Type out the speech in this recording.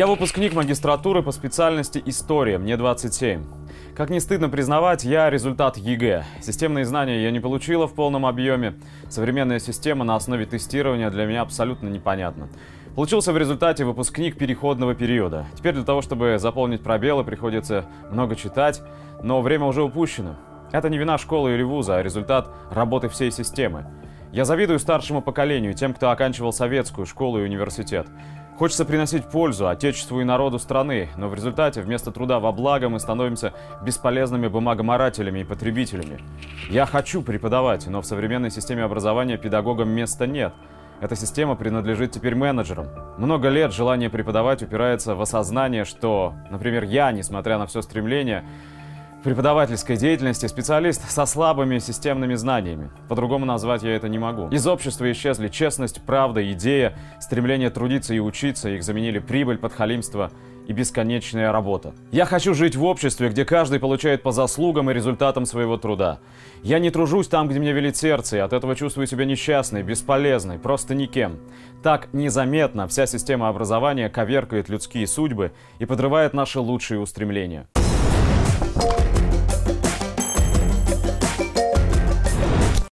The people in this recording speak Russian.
Я выпускник магистратуры по специальности «История», мне 27. Как не стыдно признавать, я результат ЕГЭ. Системные знания я не получила в полном объеме. Современная система на основе тестирования для меня абсолютно непонятна. Получился в результате выпускник переходного периода. Теперь для того, чтобы заполнить пробелы, приходится много читать, но время уже упущено. Это не вина школы или вуза, а результат работы всей системы. Я завидую старшему поколению, тем, кто оканчивал советскую школу и университет. Хочется приносить пользу Отечеству и народу страны, но в результате вместо труда во благо мы становимся бесполезными бумагоморателями и потребителями. Я хочу преподавать, но в современной системе образования педагогам места нет. Эта система принадлежит теперь менеджерам. Много лет желание преподавать упирается в осознание, что, например, я, несмотря на все стремление, преподавательской деятельности специалист со слабыми системными знаниями. По-другому назвать я это не могу. Из общества исчезли честность, правда, идея, стремление трудиться и учиться, их заменили прибыль, подхалимство и бесконечная работа. Я хочу жить в обществе, где каждый получает по заслугам и результатам своего труда. Я не тружусь там, где мне велит сердце, и от этого чувствую себя несчастной, бесполезной, просто никем. Так незаметно вся система образования коверкает людские судьбы и подрывает наши лучшие устремления. you.